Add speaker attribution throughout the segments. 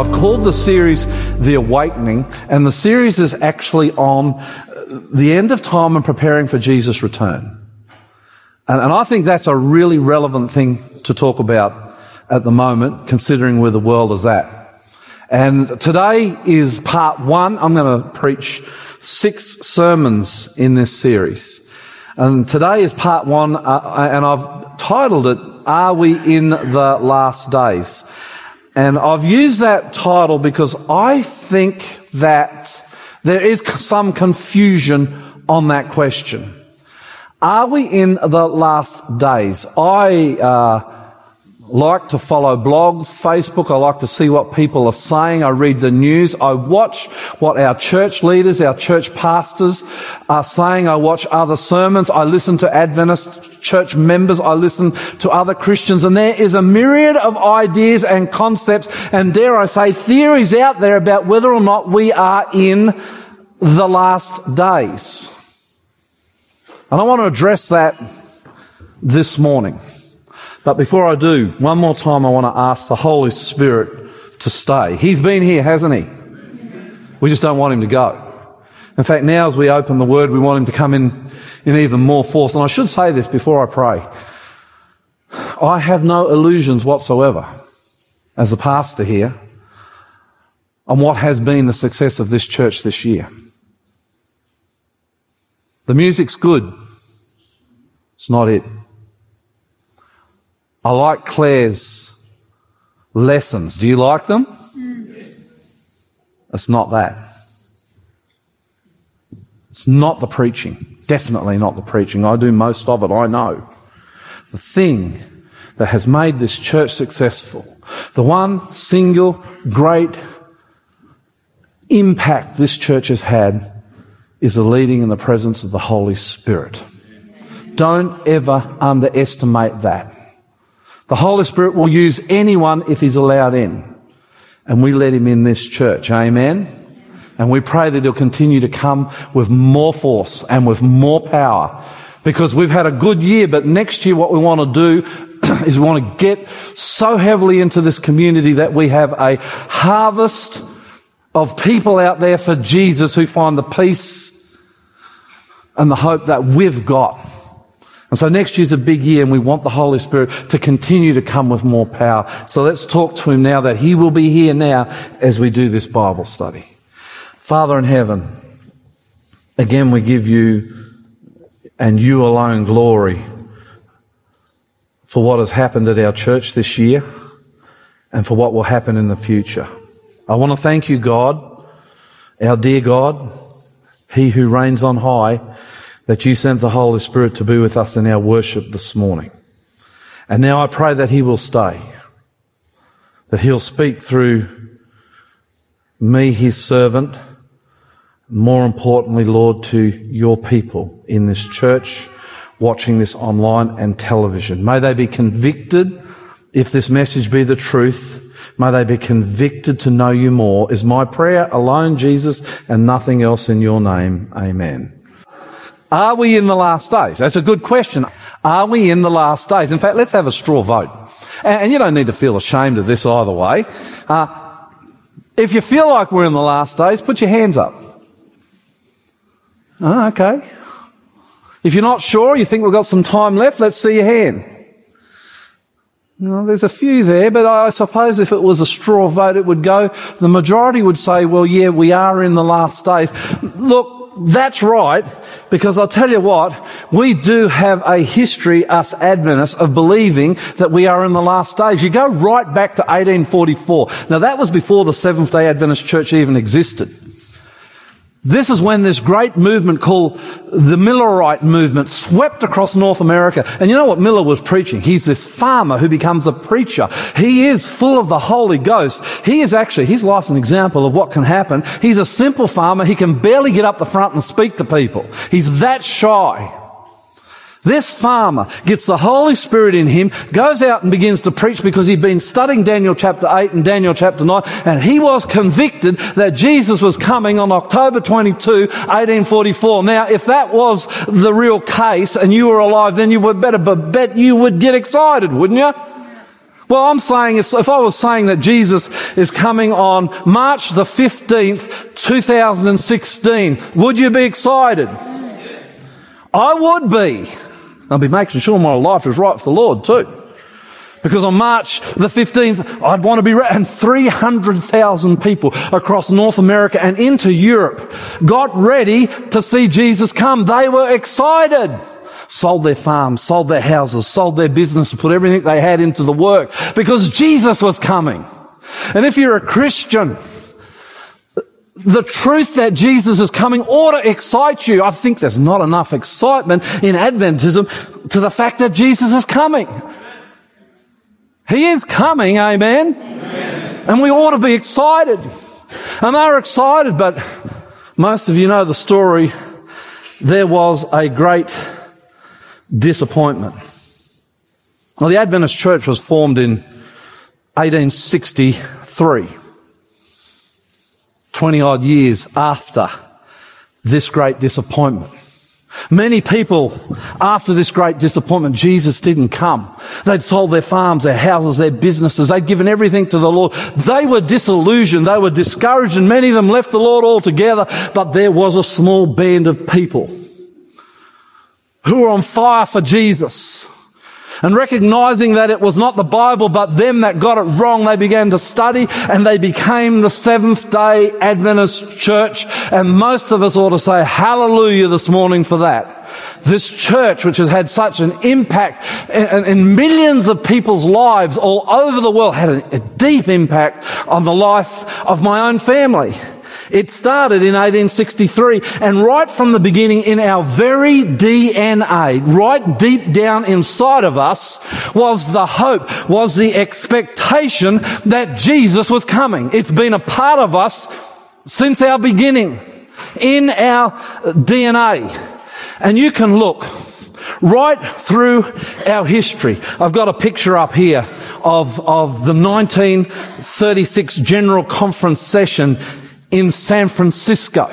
Speaker 1: I've called the series The Awakening, and the series is actually on the end of time and preparing for Jesus' return. And, and I think that's a really relevant thing to talk about at the moment, considering where the world is at. And today is part one. I'm going to preach six sermons in this series. And today is part one, uh, and I've titled it, Are We in the Last Days? And I've used that title because I think that there is some confusion on that question. Are we in the last days? I uh, like to follow blogs, Facebook. I like to see what people are saying. I read the news. I watch what our church leaders, our church pastors are saying. I watch other sermons. I listen to Adventist church members. I listen to other Christians and there is a myriad of ideas and concepts and dare I say theories out there about whether or not we are in the last days. And I want to address that this morning. But before I do, one more time I want to ask the Holy Spirit to stay. He's been here, hasn't he? We just don't want him to go. In fact, now as we open the word, we want him to come in in even more force. And I should say this before I pray. I have no illusions whatsoever as a pastor here on what has been the success of this church this year. The music's good. It's not it. I like Claire's lessons. Do you like them? Yes. It's not that. It's not the preaching. Definitely not the preaching. I do most of it, I know. The thing that has made this church successful, the one single great impact this church has had is the leading in the presence of the Holy Spirit. Don't ever underestimate that. The Holy Spirit will use anyone if he's allowed in. And we let him in this church. Amen. And we pray that he'll continue to come with more force and with more power. Because we've had a good year, but next year what we want to do is we want to get so heavily into this community that we have a harvest of people out there for Jesus who find the peace and the hope that we've got. And so next year's a big year and we want the Holy Spirit to continue to come with more power. So let's talk to Him now that He will be here now as we do this Bible study. Father in heaven, again we give you and you alone glory for what has happened at our church this year and for what will happen in the future. I want to thank you, God, our dear God, He who reigns on high, that you sent the Holy Spirit to be with us in our worship this morning. And now I pray that He will stay, that He'll speak through me, His servant, more importantly, Lord, to your people in this church, watching this online and television. May they be convicted if this message be the truth May they be convicted to know you more is my prayer alone, Jesus, and nothing else in your name. Amen. Are we in the last days? That's a good question. Are we in the last days? In fact, let's have a straw vote. And, you don't need to feel ashamed of this either way. Uh, if you feel like we're in the last days, put your hands up. Oh, okay. If you're not sure, you think we've got some time left, let's see your hand. No, there's a few there, but I suppose if it was a straw vote, it would go, the majority would say, well, yeah, we are in the last days. Look, that's right, because I'll tell you what, we do have a history, us Adventists, of believing that we are in the last days. You go right back to 1844. Now that was before the Seventh day Adventist Church even existed. This is when this great movement called the Millerite movement swept across North America. And you know what Miller was preaching? He's this farmer who becomes a preacher. He is full of the Holy Ghost. He is actually, his life's an example of what can happen. He's a simple farmer. He can barely get up the front and speak to people. He's that shy. This farmer gets the Holy Spirit in him, goes out and begins to preach because he'd been studying Daniel chapter 8 and Daniel chapter 9, and he was convicted that Jesus was coming on October 22, 1844. Now, if that was the real case and you were alive, then you would better bet you would get excited, wouldn't you? Well, I'm saying if, if I was saying that Jesus is coming on March the 15th, 2016, would you be excited? I would be. I'll be making sure my life is right for the Lord too. Because on March the 15th, I'd want to be, and 300,000 people across North America and into Europe got ready to see Jesus come. They were excited. Sold their farms, sold their houses, sold their business, put everything they had into the work because Jesus was coming. And if you're a Christian, the truth that Jesus is coming ought to excite you. I think there's not enough excitement in Adventism to the fact that Jesus is coming. He is coming, amen? amen? And we ought to be excited. And they're excited, but most of you know the story. There was a great disappointment. Well, the Adventist church was formed in 1863. 20 odd years after this great disappointment. Many people, after this great disappointment, Jesus didn't come. They'd sold their farms, their houses, their businesses. They'd given everything to the Lord. They were disillusioned. They were discouraged and many of them left the Lord altogether. But there was a small band of people who were on fire for Jesus. And recognizing that it was not the Bible, but them that got it wrong, they began to study and they became the Seventh day Adventist church. And most of us ought to say hallelujah this morning for that. This church, which has had such an impact in, millions of people's lives all over the world, had a deep impact on the life of my own family. It started in 1863 and right from the beginning in our very DNA, right deep down inside of us was the hope, was the expectation that Jesus was coming. It's been a part of us since our beginning in our DNA. And you can look right through our history. I've got a picture up here of, of the 1936 General Conference session in San Francisco.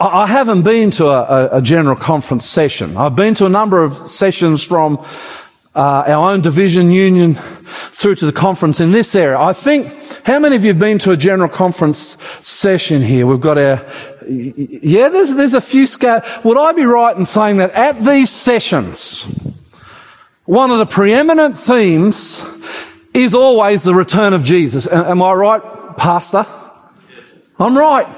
Speaker 1: I haven't been to a, a, general conference session. I've been to a number of sessions from uh, our own division union through to the conference in this area. I think, how many of you have been to a general conference session here? We've got our, yeah, there's, there's a few scat. Would I be right in saying that at these sessions, one of the preeminent themes is always the return of Jesus? Am I right, Pastor? I'm right.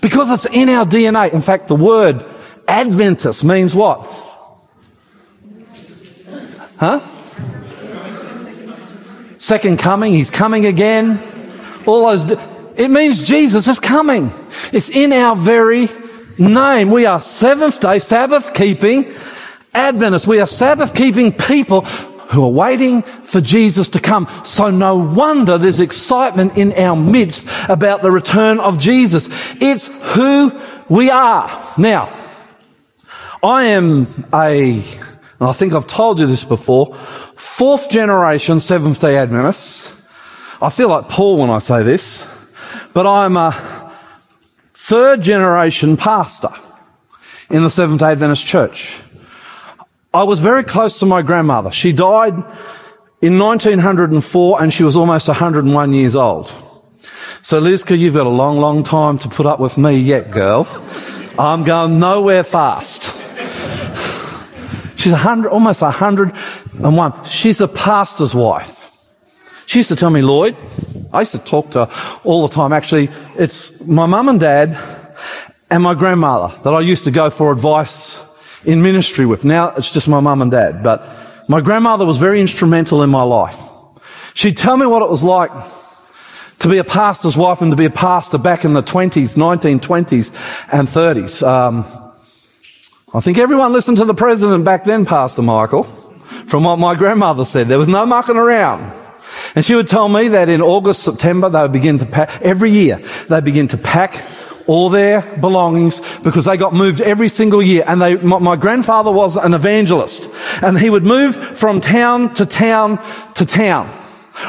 Speaker 1: Because it's in our DNA. In fact, the word Adventist means what? Huh? Second coming. He's coming again. All those. It means Jesus is coming. It's in our very name. We are seventh day Sabbath keeping Adventists. We are Sabbath keeping people who are waiting for Jesus to come. So no wonder there's excitement in our midst about the return of Jesus. It's who we are. Now, I am a, and I think I've told you this before, fourth generation Seventh day Adventist. I feel like Paul when I say this, but I'm a third generation pastor in the Seventh day Adventist church. I was very close to my grandmother. She died in 1904 and she was almost 101 years old. So Lizka, you've got a long, long time to put up with me yet, girl. I'm going nowhere fast. She's 100, almost 101. She's a pastor's wife. She used to tell me, Lloyd, I used to talk to her all the time. Actually, it's my mum and dad and my grandmother that I used to go for advice in ministry with. Now it's just my mum and dad, but my grandmother was very instrumental in my life. She'd tell me what it was like to be a pastor's wife and to be a pastor back in the 20s, 1920s and 30s. Um, I think everyone listened to the president back then, Pastor Michael, from what my grandmother said. There was no mucking around. And she would tell me that in August, September, they would begin to pack, every year, they begin to pack all their belongings because they got moved every single year. And they, my, my, grandfather was an evangelist and he would move from town to town to town.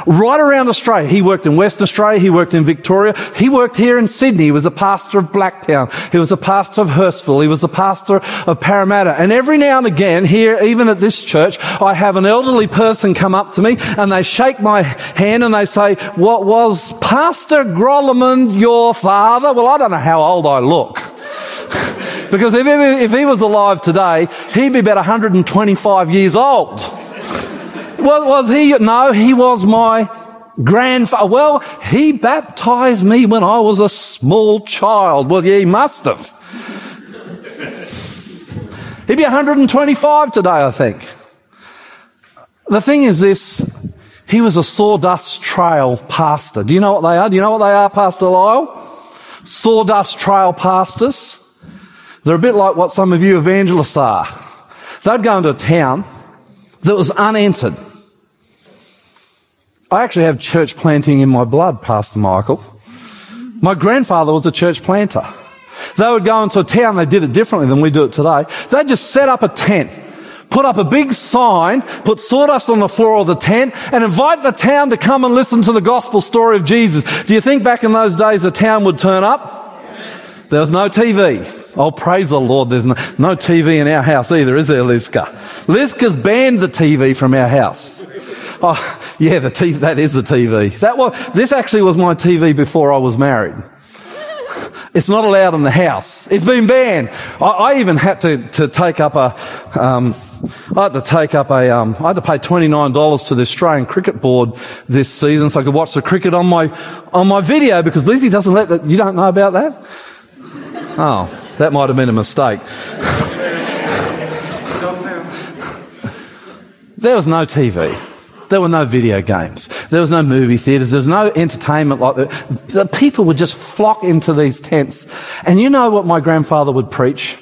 Speaker 1: Right around Australia. He worked in Western Australia. He worked in Victoria. He worked here in Sydney. He was a pastor of Blacktown. He was a pastor of Hurstville. He was a pastor of Parramatta. And every now and again here, even at this church, I have an elderly person come up to me and they shake my hand and they say, what was Pastor Grolleman your father? Well, I don't know how old I look. because if he, if he was alive today, he'd be about 125 years old. Was, was he? No, he was my grandfather. Well, he baptized me when I was a small child. Well, yeah, he must have. He'd be 125 today, I think. The thing is this, he was a sawdust trail pastor. Do you know what they are? Do you know what they are, Pastor Lyle? Sawdust trail pastors. They're a bit like what some of you evangelists are. They'd go into a town that was unentered. I actually have church planting in my blood, Pastor Michael. My grandfather was a church planter. They would go into a town, they did it differently than we do it today. They'd just set up a tent, put up a big sign, put sawdust on the floor of the tent, and invite the town to come and listen to the gospel story of Jesus. Do you think back in those days the town would turn up? There was no TV. Oh, praise the Lord. There's no, no TV in our house either, is there, Liska? Liska's banned the TV from our house. Oh, yeah, the TV, that is the TV. That was, this actually was my TV before I was married. It's not allowed in the house. It's been banned. I, I even had to, to take up a, um, I had to take up a, um, I had to pay $29 to the Australian Cricket Board this season so I could watch the cricket on my, on my video because Lizzie doesn't let that, you don't know about that? Oh, that might have been a mistake. there was no TV. There were no video games. There was no movie theatres. There was no entertainment like that. The people would just flock into these tents. And you know what my grandfather would preach?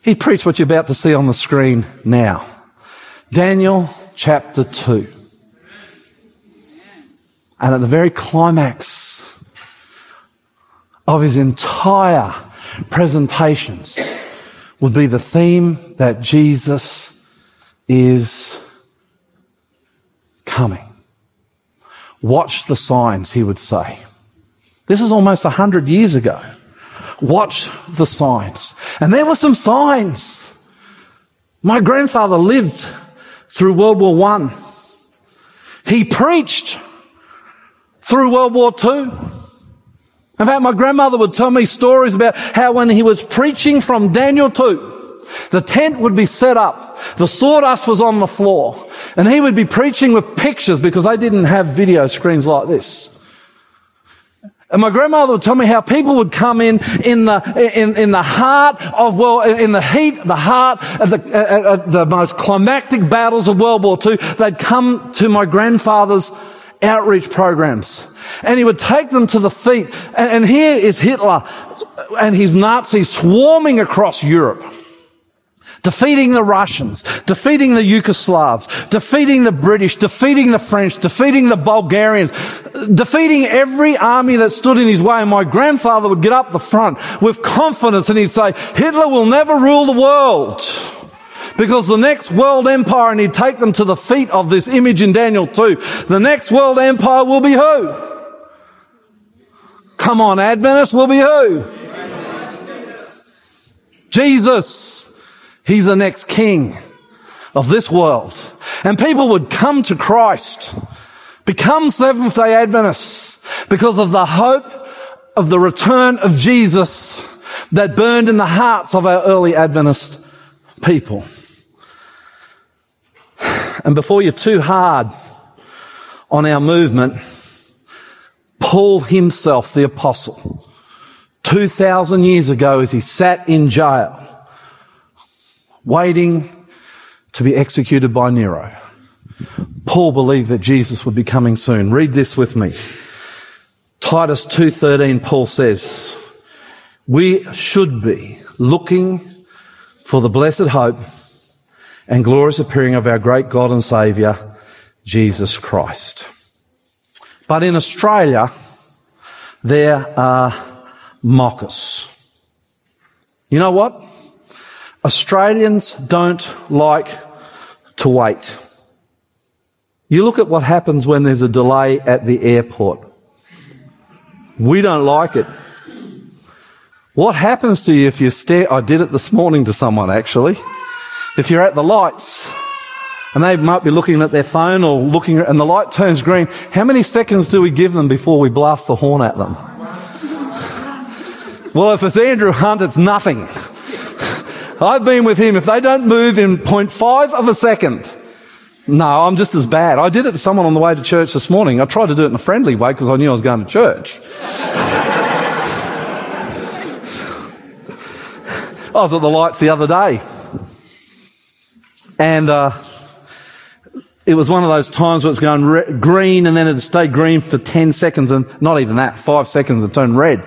Speaker 1: He'd preach what you're about to see on the screen now. Daniel chapter 2. And at the very climax of his entire presentations would be the theme that Jesus is coming. Watch the signs, he would say. This is almost a hundred years ago. Watch the signs. And there were some signs. My grandfather lived through World War One. He preached through World War Two. In fact, my grandmother would tell me stories about how when he was preaching from Daniel 2, the tent would be set up. The sawdust was on the floor. And he would be preaching with pictures because they didn't have video screens like this. And my grandmother would tell me how people would come in in the in, in the heart of well in the heat, the heart of the, uh, uh, the most climactic battles of World War II. They'd come to my grandfather's outreach programs, and he would take them to the feet. And, and here is Hitler and his Nazis swarming across Europe defeating the Russians, defeating the Yugoslavs, defeating the British, defeating the French, defeating the Bulgarians, defeating every army that stood in his way. And my grandfather would get up the front with confidence and he'd say, Hitler will never rule the world. Because the next world empire, and he'd take them to the feet of this image in Daniel 2, the next world empire will be who? Come on, Adventists will be who? Jesus. He's the next king of this world. And people would come to Christ, become Seventh day Adventists because of the hope of the return of Jesus that burned in the hearts of our early Adventist people. And before you're too hard on our movement, Paul himself, the apostle, 2,000 years ago as he sat in jail, waiting to be executed by Nero. Paul believed that Jesus would be coming soon. Read this with me. Titus 2:13 Paul says, "We should be looking for the blessed hope and glorious appearing of our great God and Savior, Jesus Christ." But in Australia, there are mockers. You know what? Australians don't like to wait. You look at what happens when there's a delay at the airport. We don't like it. What happens to you if you stare? I did it this morning to someone actually. If you're at the lights and they might be looking at their phone or looking and the light turns green, how many seconds do we give them before we blast the horn at them? Well, if it's Andrew Hunt, it's nothing. I've been with him. If they don't move in 0.5 of a second, no, I'm just as bad. I did it to someone on the way to church this morning. I tried to do it in a friendly way because I knew I was going to church. I was at the lights the other day. And, uh, it was one of those times where it's going re- green and then it stayed green for 10 seconds and not even that, five seconds it turned red.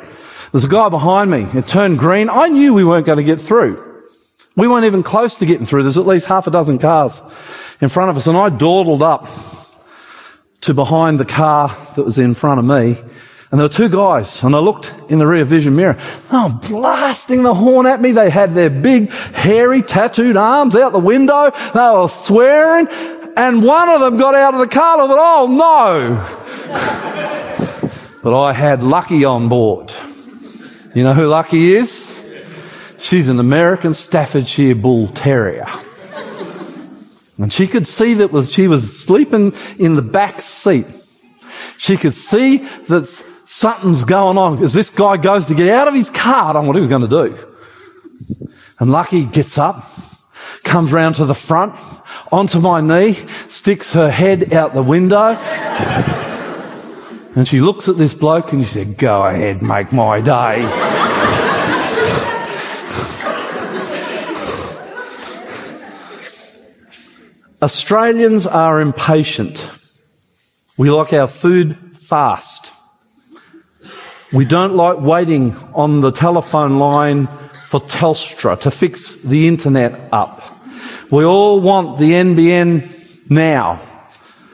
Speaker 1: There's a guy behind me. It turned green. I knew we weren't going to get through. We weren't even close to getting through. There's at least half a dozen cars in front of us and I dawdled up to behind the car that was in front of me and there were two guys, and I looked in the rear vision mirror. Were blasting the horn at me. They had their big, hairy, tattooed arms out the window. They were swearing, and one of them got out of the car and I thought, oh no. but I had Lucky on board. You know who Lucky is? She's an American Staffordshire Bull Terrier. And she could see that was, she was sleeping in the back seat. She could see that something's going on as this guy goes to get out of his car. I don't know what he was going to do. And Lucky gets up, comes round to the front, onto my knee, sticks her head out the window. and she looks at this bloke and she said, go ahead, make my day. Australians are impatient. We like our food fast. We don't like waiting on the telephone line for Telstra to fix the internet up. We all want the NBN now.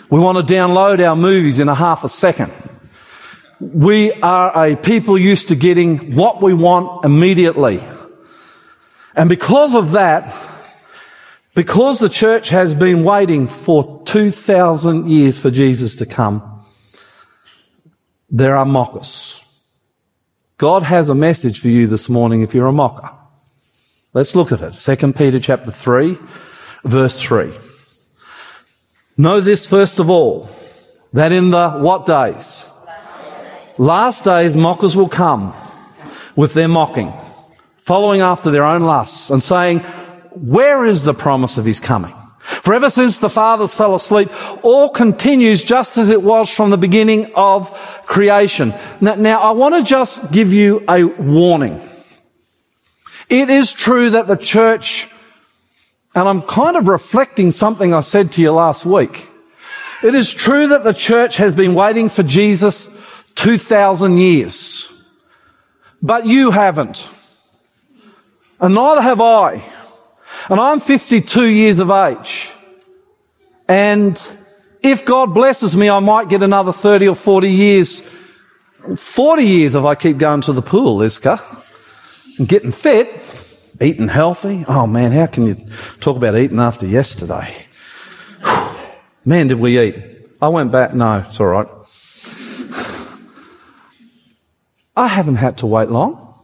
Speaker 1: We want to download our movies in a half a second. We are a people used to getting what we want immediately. And because of that, because the church has been waiting for 2,000 years for Jesus to come, there are mockers. God has a message for you this morning if you're a mocker. Let's look at it. 2 Peter chapter 3, verse 3. Know this first of all, that in the what days? Last days mockers will come with their mocking, following after their own lusts and saying, where is the promise of his coming? For ever since the fathers fell asleep, all continues just as it was from the beginning of creation. Now, now, I want to just give you a warning. It is true that the church, and I'm kind of reflecting something I said to you last week. It is true that the church has been waiting for Jesus 2,000 years. But you haven't. And neither have I. And I'm 52 years of age. And if God blesses me, I might get another 30 or 40 years. 40 years if I keep going to the pool, Iska. And getting fit, eating healthy. Oh man, how can you talk about eating after yesterday? Man, did we eat? I went back. No, it's all right. I haven't had to wait long,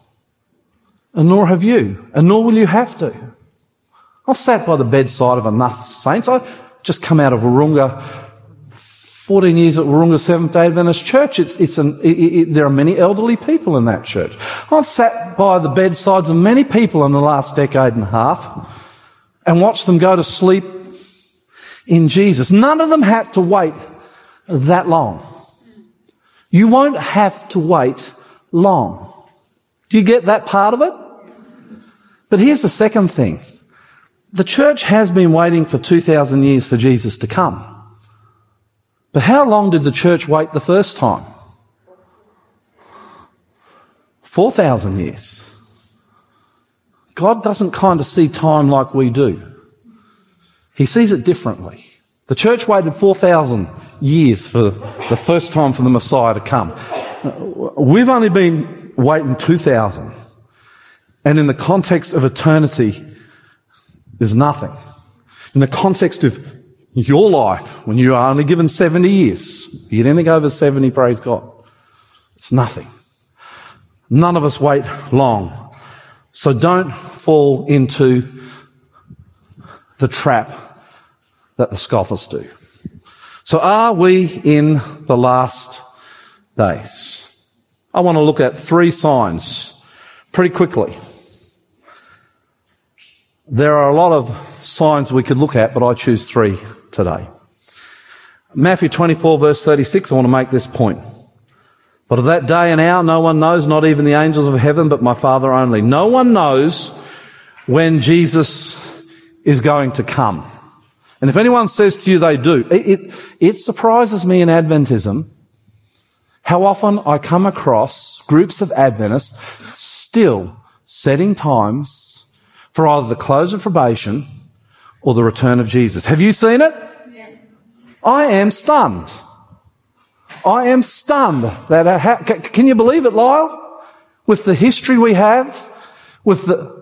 Speaker 1: and nor have you, and nor will you have to. I sat by the bedside of enough saints. I just come out of Wahroonga, 14 years at Wahroonga Seventh day Adventist Church. It's, it's an, it, it, there are many elderly people in that church. I've sat by the bedsides of many people in the last decade and a half and watched them go to sleep in Jesus. None of them had to wait that long. You won't have to wait long. Do you get that part of it? But here's the second thing. The church has been waiting for 2,000 years for Jesus to come. But how long did the church wait the first time? 4,000 years. God doesn't kind of see time like we do. He sees it differently. The church waited 4,000 years for the first time for the Messiah to come. We've only been waiting 2,000. And in the context of eternity, is nothing. In the context of your life when you are only given 70 years. You get anything over 70, praise God. It's nothing. None of us wait long. So don't fall into the trap that the scoffers do. So are we in the last days? I want to look at three signs pretty quickly. There are a lot of signs we could look at, but I choose three today. Matthew 24 verse 36, I want to make this point. But of that day and hour, no one knows, not even the angels of heaven, but my Father only. No one knows when Jesus is going to come. And if anyone says to you they do, it, it, it surprises me in Adventism how often I come across groups of Adventists still setting times for either the close of probation or the return of Jesus. Have you seen it? Yeah. I am stunned. I am stunned that ha- can you believe it, Lyle? With the history we have, with the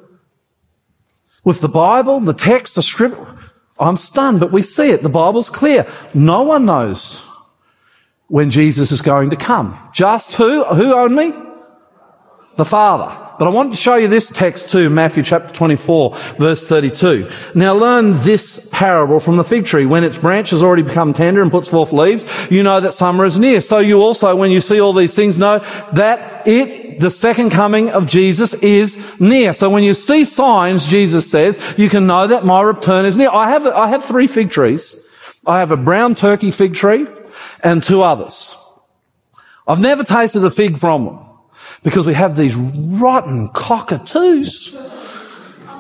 Speaker 1: with the Bible, the text, the script, I'm stunned, but we see it. The Bible's clear. No one knows when Jesus is going to come. Just who? Who only? The Father. But I want to show you this text too, Matthew chapter 24, verse 32. Now learn this parable from the fig tree. When its branch has already become tender and puts forth leaves, you know that summer is near. So you also, when you see all these things, know that it, the second coming of Jesus is near. So when you see signs, Jesus says, you can know that my return is near. I have, I have three fig trees. I have a brown turkey fig tree and two others. I've never tasted a fig from them because we have these rotten cockatoos.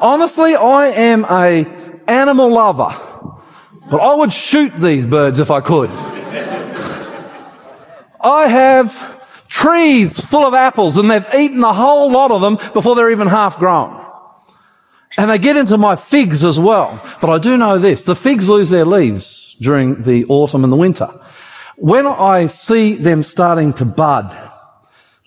Speaker 1: Honestly, I am a animal lover, but I would shoot these birds if I could. I have trees full of apples and they've eaten a whole lot of them before they're even half grown. And they get into my figs as well. But I do know this, the figs lose their leaves during the autumn and the winter. When I see them starting to bud,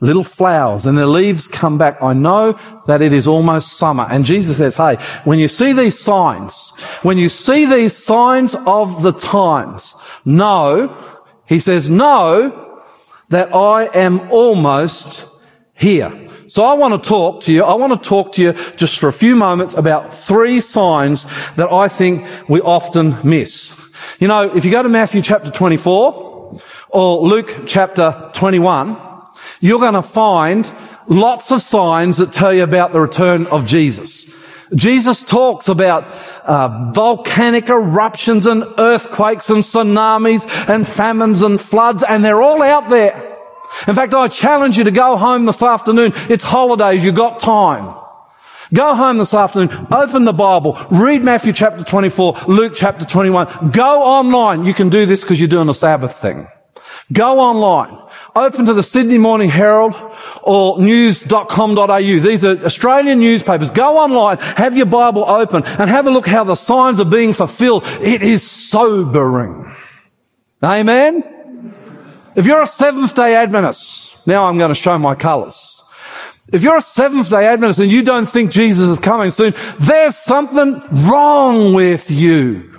Speaker 1: little flowers and the leaves come back. I know that it is almost summer. And Jesus says, hey, when you see these signs, when you see these signs of the times, know, he says, know that I am almost here. So I want to talk to you. I want to talk to you just for a few moments about three signs that I think we often miss. You know, if you go to Matthew chapter 24 or Luke chapter 21, you're going to find lots of signs that tell you about the return of Jesus. Jesus talks about uh, volcanic eruptions and earthquakes and tsunamis and famines and floods, and they're all out there. In fact, I challenge you to go home this afternoon. It's holidays. You've got time. Go home this afternoon, open the Bible, read Matthew chapter 24, Luke chapter 21. Go online. You can do this because you're doing a Sabbath thing. Go online. Open to the Sydney Morning Herald or news.com.au. These are Australian newspapers. Go online, have your Bible open and have a look how the signs are being fulfilled. It is sobering. Amen? If you're a Seventh day Adventist, now I'm going to show my colours. If you're a Seventh day Adventist and you don't think Jesus is coming soon, there's something wrong with you.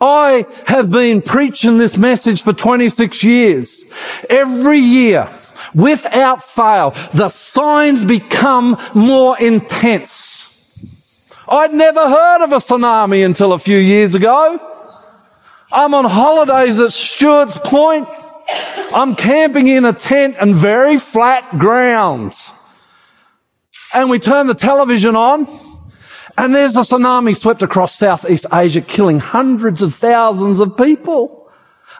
Speaker 1: I have been preaching this message for 26 years. Every year, without fail, the signs become more intense. I'd never heard of a tsunami until a few years ago. I'm on holidays at Stuart's Point. I'm camping in a tent and very flat ground. And we turn the television on and there's a tsunami swept across Southeast Asia, killing hundreds of thousands of people.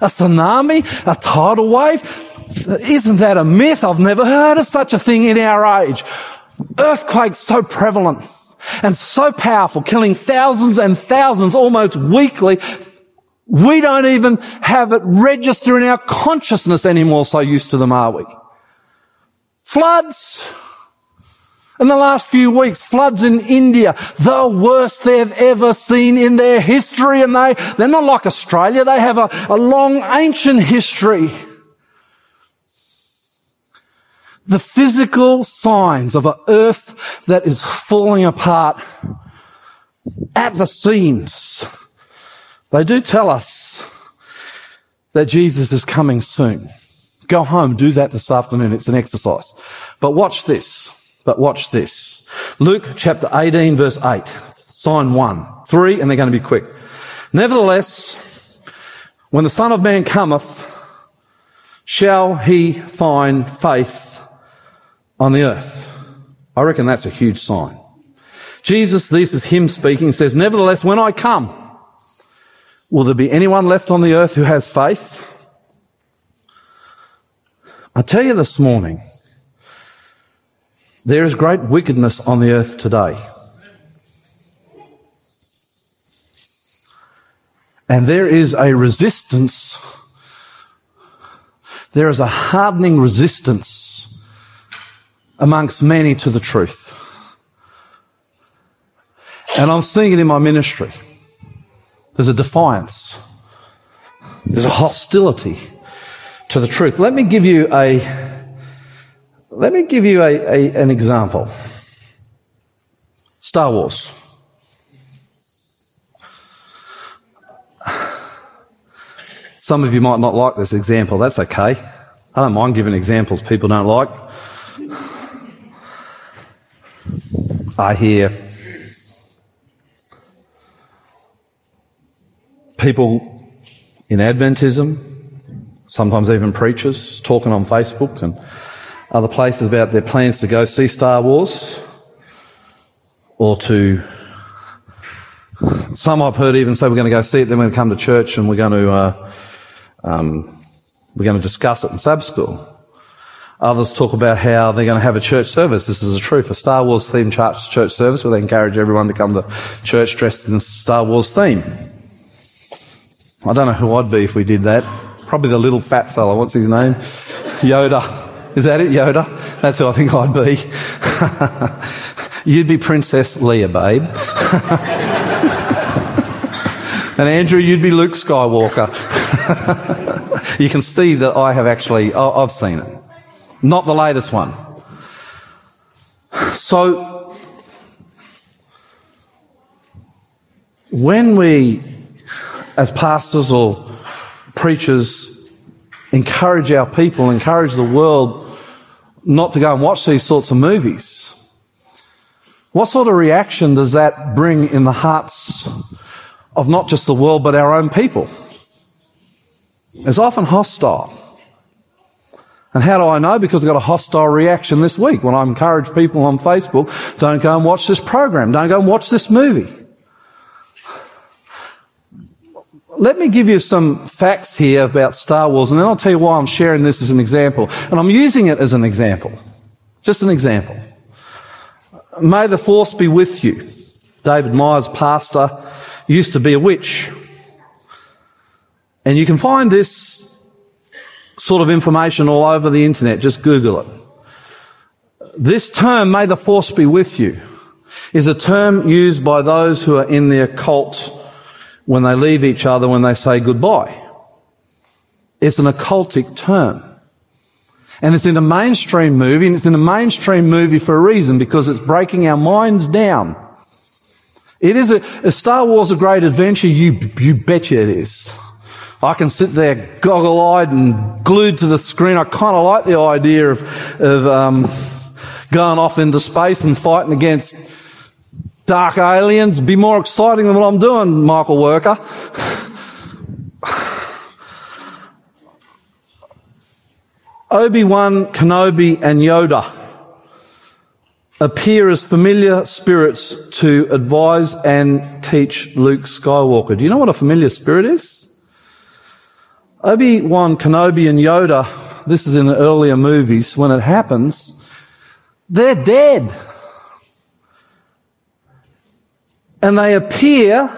Speaker 1: A tsunami, a tidal wave. Isn't that a myth? I've never heard of such a thing in our age. Earthquakes so prevalent and so powerful, killing thousands and thousands almost weekly. We don't even have it register in our consciousness anymore, so used to them are we? Floods, in the last few weeks, floods in India, the worst they've ever seen in their history. And they, they're not like Australia. They have a, a long ancient history. The physical signs of an earth that is falling apart at the seams. They do tell us that Jesus is coming soon. Go home, do that this afternoon. It's an exercise. But watch this. But watch this. Luke chapter 18 verse 8. Sign one. Three, and they're going to be quick. Nevertheless, when the Son of Man cometh, shall he find faith on the earth? I reckon that's a huge sign. Jesus, this is him speaking, says, Nevertheless, when I come, will there be anyone left on the earth who has faith? I tell you this morning, there is great wickedness on the earth today. And there is a resistance, there is a hardening resistance amongst many to the truth. And I'm seeing it in my ministry. There's a defiance. There's a hostility to the truth. Let me give you a, let me give you a, a, an example. Star Wars. Some of you might not like this example. That's okay. I don't mind giving examples people don't like. I hear people in Adventism, sometimes even preachers, talking on Facebook and other places about their plans to go see Star Wars or to some I've heard even say we're going to go see it, then we're going to come to church and we're going to uh, um, we're going to discuss it in sub school. Others talk about how they're going to have a church service. This is a truth, a Star Wars themed church, church service where they encourage everyone to come to church dressed in Star Wars theme. I don't know who I'd be if we did that. Probably the little fat fellow. What's his name? Yoda. Is that it, Yoda? That's who I think I'd be. you'd be Princess Leia, babe. and Andrew, you'd be Luke Skywalker. you can see that I have actually, I've seen it. Not the latest one. So, when we as pastors or preachers encourage our people, encourage the world not to go and watch these sorts of movies. What sort of reaction does that bring in the hearts of not just the world, but our own people? It's often hostile. And how do I know? Because I got a hostile reaction this week when I encourage people on Facebook, don't go and watch this program, don't go and watch this movie. Let me give you some facts here about Star Wars, and then I'll tell you why I'm sharing this as an example. And I'm using it as an example. Just an example. May the force be with you. David Myers, pastor, used to be a witch. And you can find this sort of information all over the internet. Just Google it. This term, may the force be with you, is a term used by those who are in the occult when they leave each other when they say goodbye. It's an occultic term. And it's in a mainstream movie, and it's in a mainstream movie for a reason, because it's breaking our minds down. It is a, a Star Wars a great adventure? You, you betcha it is. I can sit there goggle-eyed and glued to the screen. I kind of like the idea of, of um, going off into space and fighting against dark aliens be more exciting than what I'm doing, Michael Worker. Obi-Wan, Kenobi and Yoda appear as familiar spirits to advise and teach Luke Skywalker. Do you know what a familiar spirit is? Obi-Wan, Kenobi and Yoda, this is in the earlier movies, when it happens, they're dead and they appear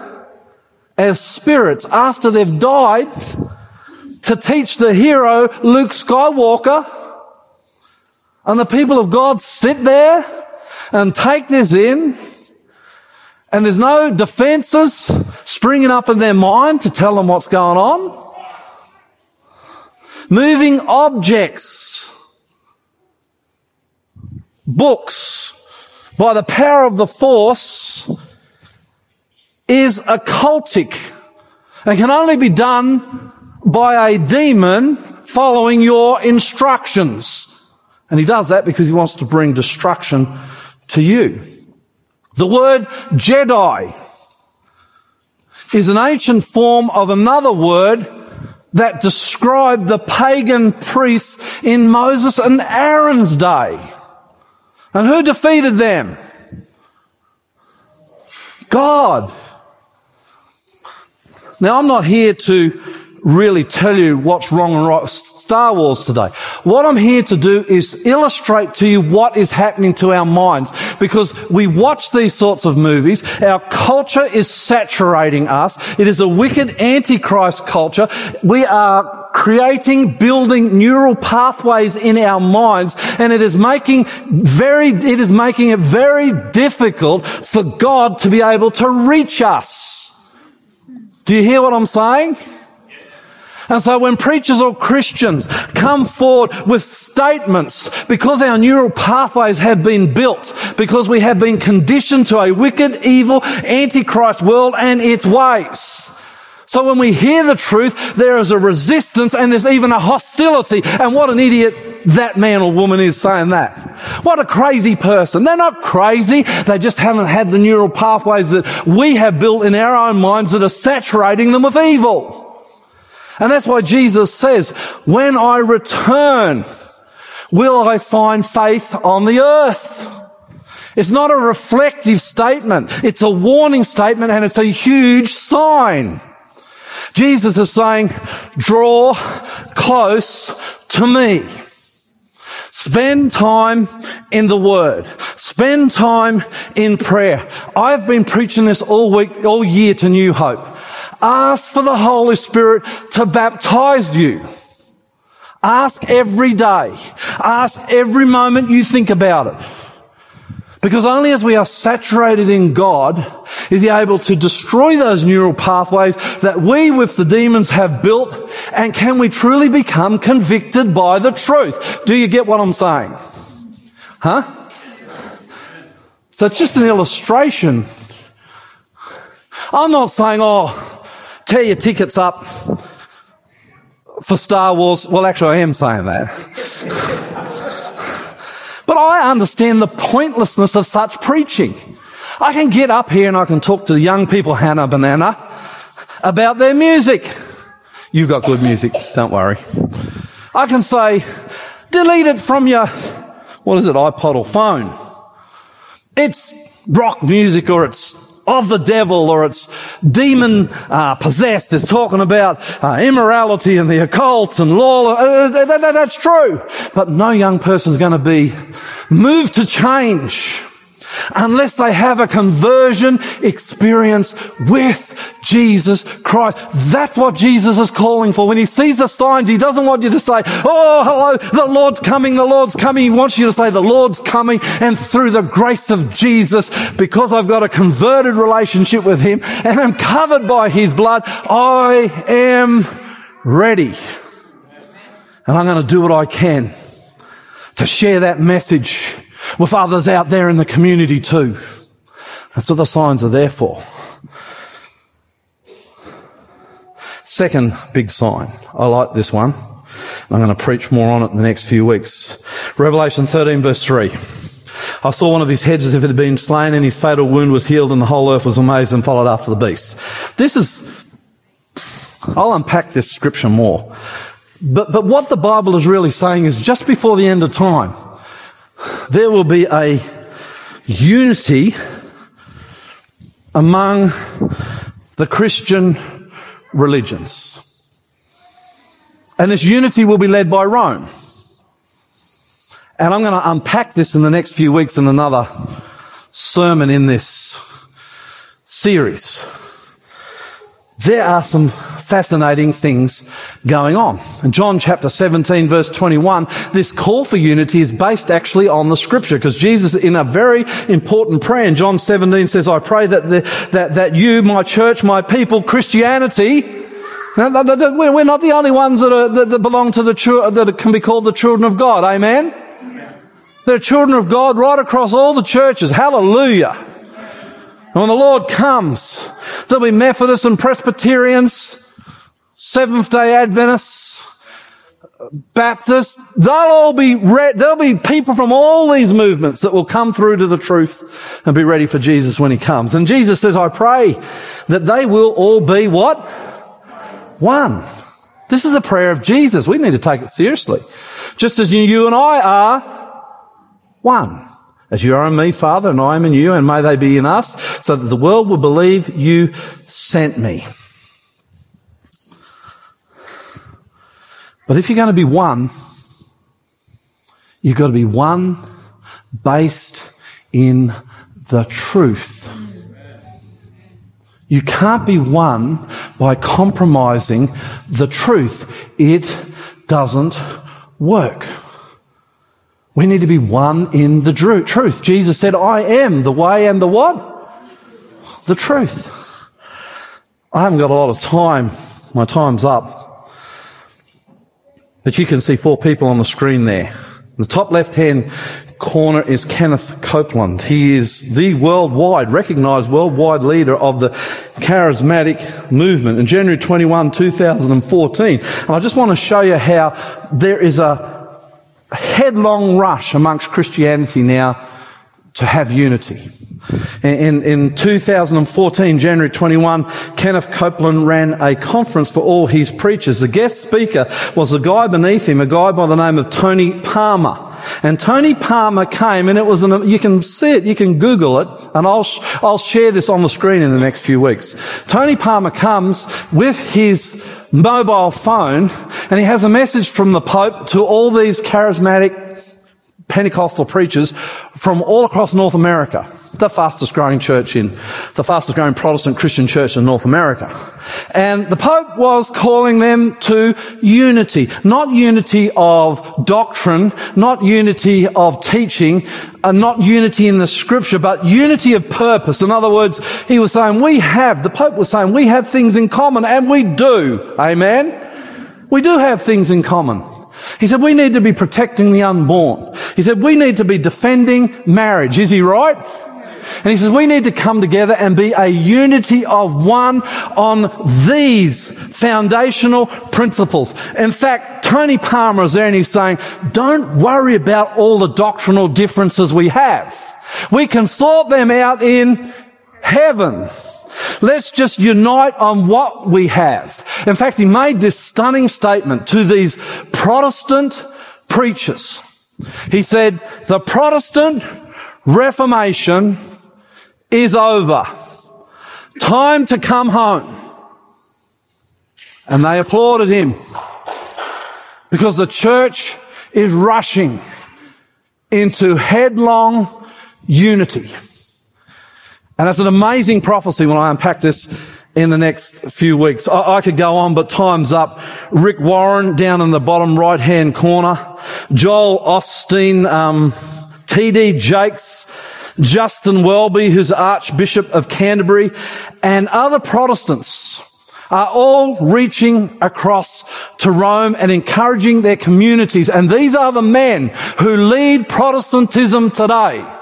Speaker 1: as spirits after they've died to teach the hero Luke Skywalker. And the people of God sit there and take this in. And there's no defenses springing up in their mind to tell them what's going on. Moving objects, books, by the power of the force, is occultic and can only be done by a demon following your instructions. And he does that because he wants to bring destruction to you. The word Jedi is an ancient form of another word that described the pagan priests in Moses and Aaron's day. And who defeated them? God. Now I'm not here to really tell you what's wrong and right with Star Wars today. What I'm here to do is illustrate to you what is happening to our minds because we watch these sorts of movies. Our culture is saturating us. It is a wicked antichrist culture. We are creating, building neural pathways in our minds and it is making very, it is making it very difficult for God to be able to reach us. Do you hear what I'm saying? And so when preachers or Christians come forward with statements, because our neural pathways have been built, because we have been conditioned to a wicked, evil, antichrist world and its ways. So when we hear the truth, there is a resistance and there's even a hostility. And what an idiot that man or woman is saying that. What a crazy person. They're not crazy. They just haven't had the neural pathways that we have built in our own minds that are saturating them with evil. And that's why Jesus says, when I return, will I find faith on the earth? It's not a reflective statement. It's a warning statement and it's a huge sign. Jesus is saying, draw close to me. Spend time in the Word. Spend time in prayer. I've been preaching this all week, all year to New Hope. Ask for the Holy Spirit to baptize you. Ask every day. Ask every moment you think about it. Because only as we are saturated in God is He able to destroy those neural pathways that we with the demons have built and can we truly become convicted by the truth. Do you get what I'm saying? Huh? So it's just an illustration. I'm not saying, oh, tear your tickets up for Star Wars. Well, actually, I am saying that. but I understand the pointlessness of such preaching. I can get up here and I can talk to the young people, Hannah Banana, about their music. You've got good music, don't worry. I can say, delete it from your, what is it, iPod or phone. It's rock music or it's of the devil or it's demon uh, possessed. It's talking about uh, immorality and the occult and law. Uh, that, that, that's true. But no young person is going to be moved to change unless they have a conversion experience with Jesus Christ. That's what Jesus is calling for. When he sees the signs, he doesn't want you to say, Oh, hello, the Lord's coming, the Lord's coming. He wants you to say, the Lord's coming and through the grace of Jesus, because I've got a converted relationship with him and I'm covered by his blood, I am ready. And I'm going to do what I can to share that message with others out there in the community too. That's what the signs are there for. Second big sign. I like this one. I'm going to preach more on it in the next few weeks. Revelation 13 verse 3. I saw one of his heads as if it had been slain and his fatal wound was healed and the whole earth was amazed and followed after the beast. This is, I'll unpack this scripture more. But, but what the Bible is really saying is just before the end of time, there will be a unity among the Christian religions. And this unity will be led by Rome. And I'm going to unpack this in the next few weeks in another sermon in this series. There are some fascinating things going on. In John chapter 17 verse 21, this call for unity is based actually on the scripture because Jesus in a very important prayer in John 17 says, I pray that, the, that, that you, my church, my people, Christianity, we're not the only ones that, are, that, belong to the that can be called the children of God. Amen? They're children of God right across all the churches. Hallelujah. And when the Lord comes, there'll be Methodists and Presbyterians, Seventh day Adventists, Baptists, they'll all be re- there'll be people from all these movements that will come through to the truth and be ready for Jesus when he comes. And Jesus says, I pray that they will all be what? One. This is a prayer of Jesus. We need to take it seriously. Just as you and I are one. As you are in me, Father, and I am in you, and may they be in us, so that the world will believe you sent me. But if you're going to be one, you've got to be one based in the truth. You can't be one by compromising the truth. It doesn't work. We need to be one in the truth. Jesus said, I am the way and the what? The truth. I haven't got a lot of time. My time's up. But you can see four people on the screen there. In the top left hand corner is Kenneth Copeland. He is the worldwide, recognized worldwide leader of the charismatic movement in January 21, 2014. And I just want to show you how there is a headlong rush amongst Christianity now to have unity. In, in 2014, January 21, Kenneth Copeland ran a conference for all his preachers. The guest speaker was a guy beneath him, a guy by the name of Tony Palmer. And Tony Palmer came and it was an, you can see it, you can Google it, and I'll, I'll share this on the screen in the next few weeks. Tony Palmer comes with his mobile phone and he has a message from the Pope to all these charismatic Pentecostal preachers from all across North America. The fastest growing church in, the fastest growing Protestant Christian church in North America. And the Pope was calling them to unity. Not unity of doctrine, not unity of teaching, and not unity in the scripture, but unity of purpose. In other words, he was saying we have, the Pope was saying we have things in common, and we do. Amen? We do have things in common. He said, we need to be protecting the unborn. He said, we need to be defending marriage. Is he right? And he says, we need to come together and be a unity of one on these foundational principles. In fact, Tony Palmer is there and he's saying, don't worry about all the doctrinal differences we have. We can sort them out in heaven. Let's just unite on what we have. In fact, he made this stunning statement to these Protestant preachers. He said, the Protestant Reformation is over. Time to come home. And they applauded him because the church is rushing into headlong unity. And that's an amazing prophecy when I unpack this in the next few weeks. I, I, could go on, but time's up. Rick Warren down in the bottom right hand corner. Joel Osteen, um, T.D. Jakes, Justin Welby, who's Archbishop of Canterbury, and other Protestants are all reaching across to Rome and encouraging their communities. And these are the men who lead Protestantism today.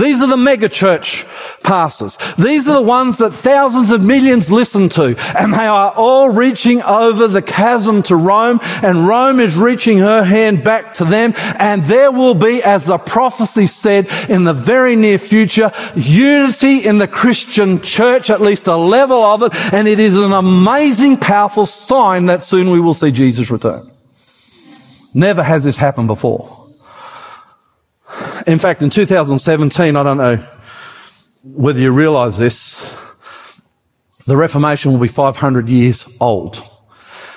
Speaker 1: These are the megachurch pastors. These are the ones that thousands of millions listen to. And they are all reaching over the chasm to Rome and Rome is reaching her hand back to them. And there will be, as the prophecy said, in the very near future, unity in the Christian church, at least a level of it. And it is an amazing, powerful sign that soon we will see Jesus return. Never has this happened before. In fact, in 2017, I don't know whether you realize this, the Reformation will be 500 years old.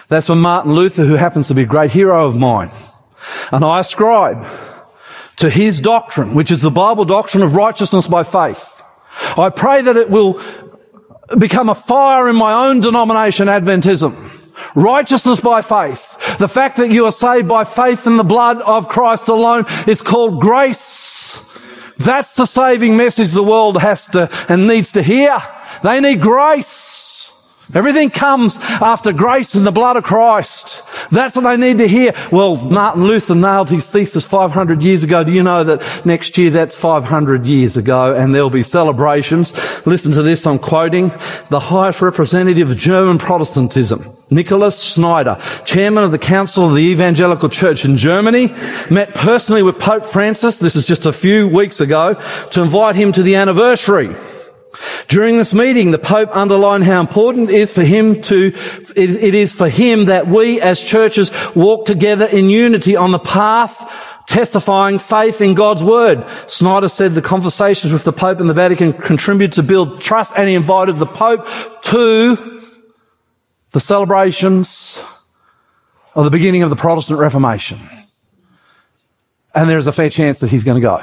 Speaker 1: That's when Martin Luther, who happens to be a great hero of mine, and I ascribe to his doctrine, which is the Bible doctrine of righteousness by faith. I pray that it will become a fire in my own denomination, Adventism. Righteousness by faith. The fact that you are saved by faith in the blood of Christ alone is called grace. That's the saving message the world has to and needs to hear. They need grace. Everything comes after grace and the blood of Christ. That's what they need to hear. Well, Martin Luther nailed his thesis 500 years ago. Do you know that next year that's 500 years ago and there'll be celebrations? Listen to this. I'm quoting the highest representative of German Protestantism, Nicholas Schneider, chairman of the Council of the Evangelical Church in Germany, met personally with Pope Francis. This is just a few weeks ago to invite him to the anniversary. During this meeting, the Pope underlined how important it is for him to, it is for him that we as churches walk together in unity on the path testifying faith in God's word. Schneider said the conversations with the Pope and the Vatican contributed to build trust and he invited the Pope to the celebrations of the beginning of the Protestant Reformation. And there's a fair chance that he's going to go.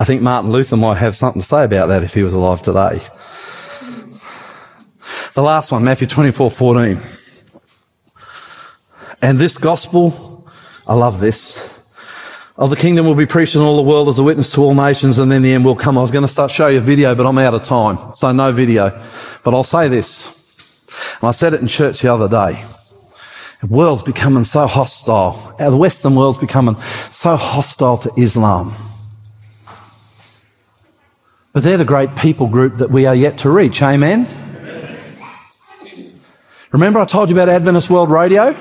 Speaker 1: I think Martin Luther might have something to say about that if he was alive today. The last one, Matthew 24, 14. And this gospel, I love this, of the kingdom will be preached in all the world as a witness to all nations and then the end will come. I was going to start show you a video, but I'm out of time. So no video. But I'll say this. And I said it in church the other day. The world's becoming so hostile. The Western world's becoming so hostile to Islam. But they're the great people group that we are yet to reach. Amen? Remember I told you about Adventist World Radio?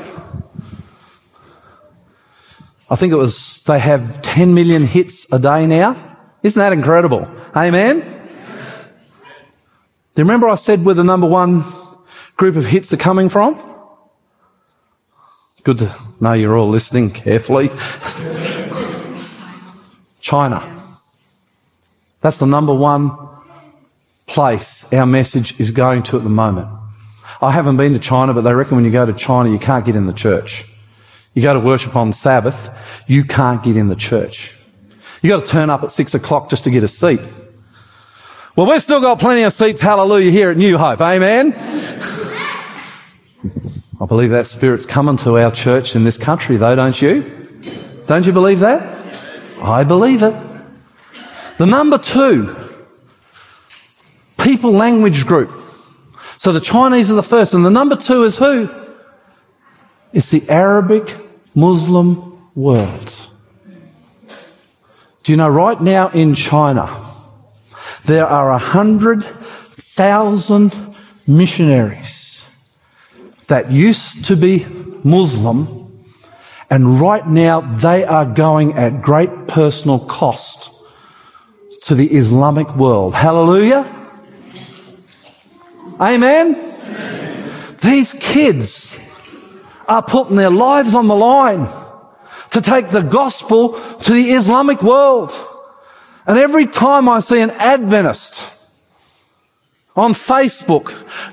Speaker 1: I think it was, they have 10 million hits a day now. Isn't that incredible? Amen? Do you remember I said where the number one group of hits are coming from? Good to know you're all listening carefully. China. That's the number one place our message is going to at the moment. I haven't been to China, but they reckon when you go to China, you can't get in the church. You go to worship on Sabbath, you can't get in the church. You got to turn up at six o'clock just to get a seat. Well, we've still got plenty of seats, hallelujah, here at New Hope. Amen. I believe that spirit's coming to our church in this country though, don't you? Don't you believe that? I believe it. The number two, people language group. So the Chinese are the first, and the number two is who? It's the Arabic Muslim world. Do you know right now in China, there are a hundred thousand missionaries that used to be Muslim, and right now they are going at great personal cost to the Islamic world. Hallelujah. Amen. Amen. These kids are putting their lives on the line to take the gospel to the Islamic world. And every time I see an Adventist on Facebook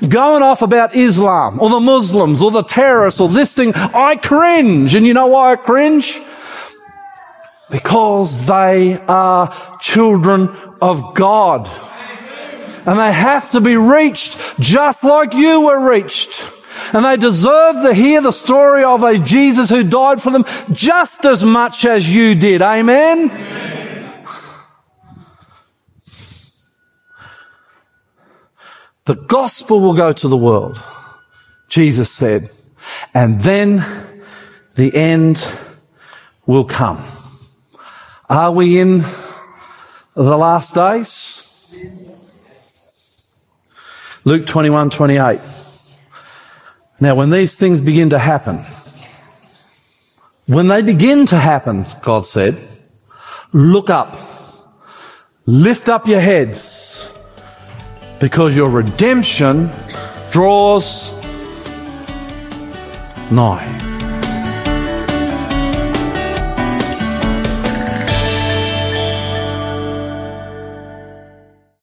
Speaker 1: going off about Islam or the Muslims or the terrorists or this thing, I cringe. And you know why I cringe? Because they are children of God. And they have to be reached just like you were reached. And they deserve to hear the story of a Jesus who died for them just as much as you did. Amen? Amen. The gospel will go to the world, Jesus said, and then the end will come. Are we in the last days? Luke 21, 28. Now, when these things begin to happen, when they begin to happen, God said, look up, lift up your heads, because your redemption draws nigh.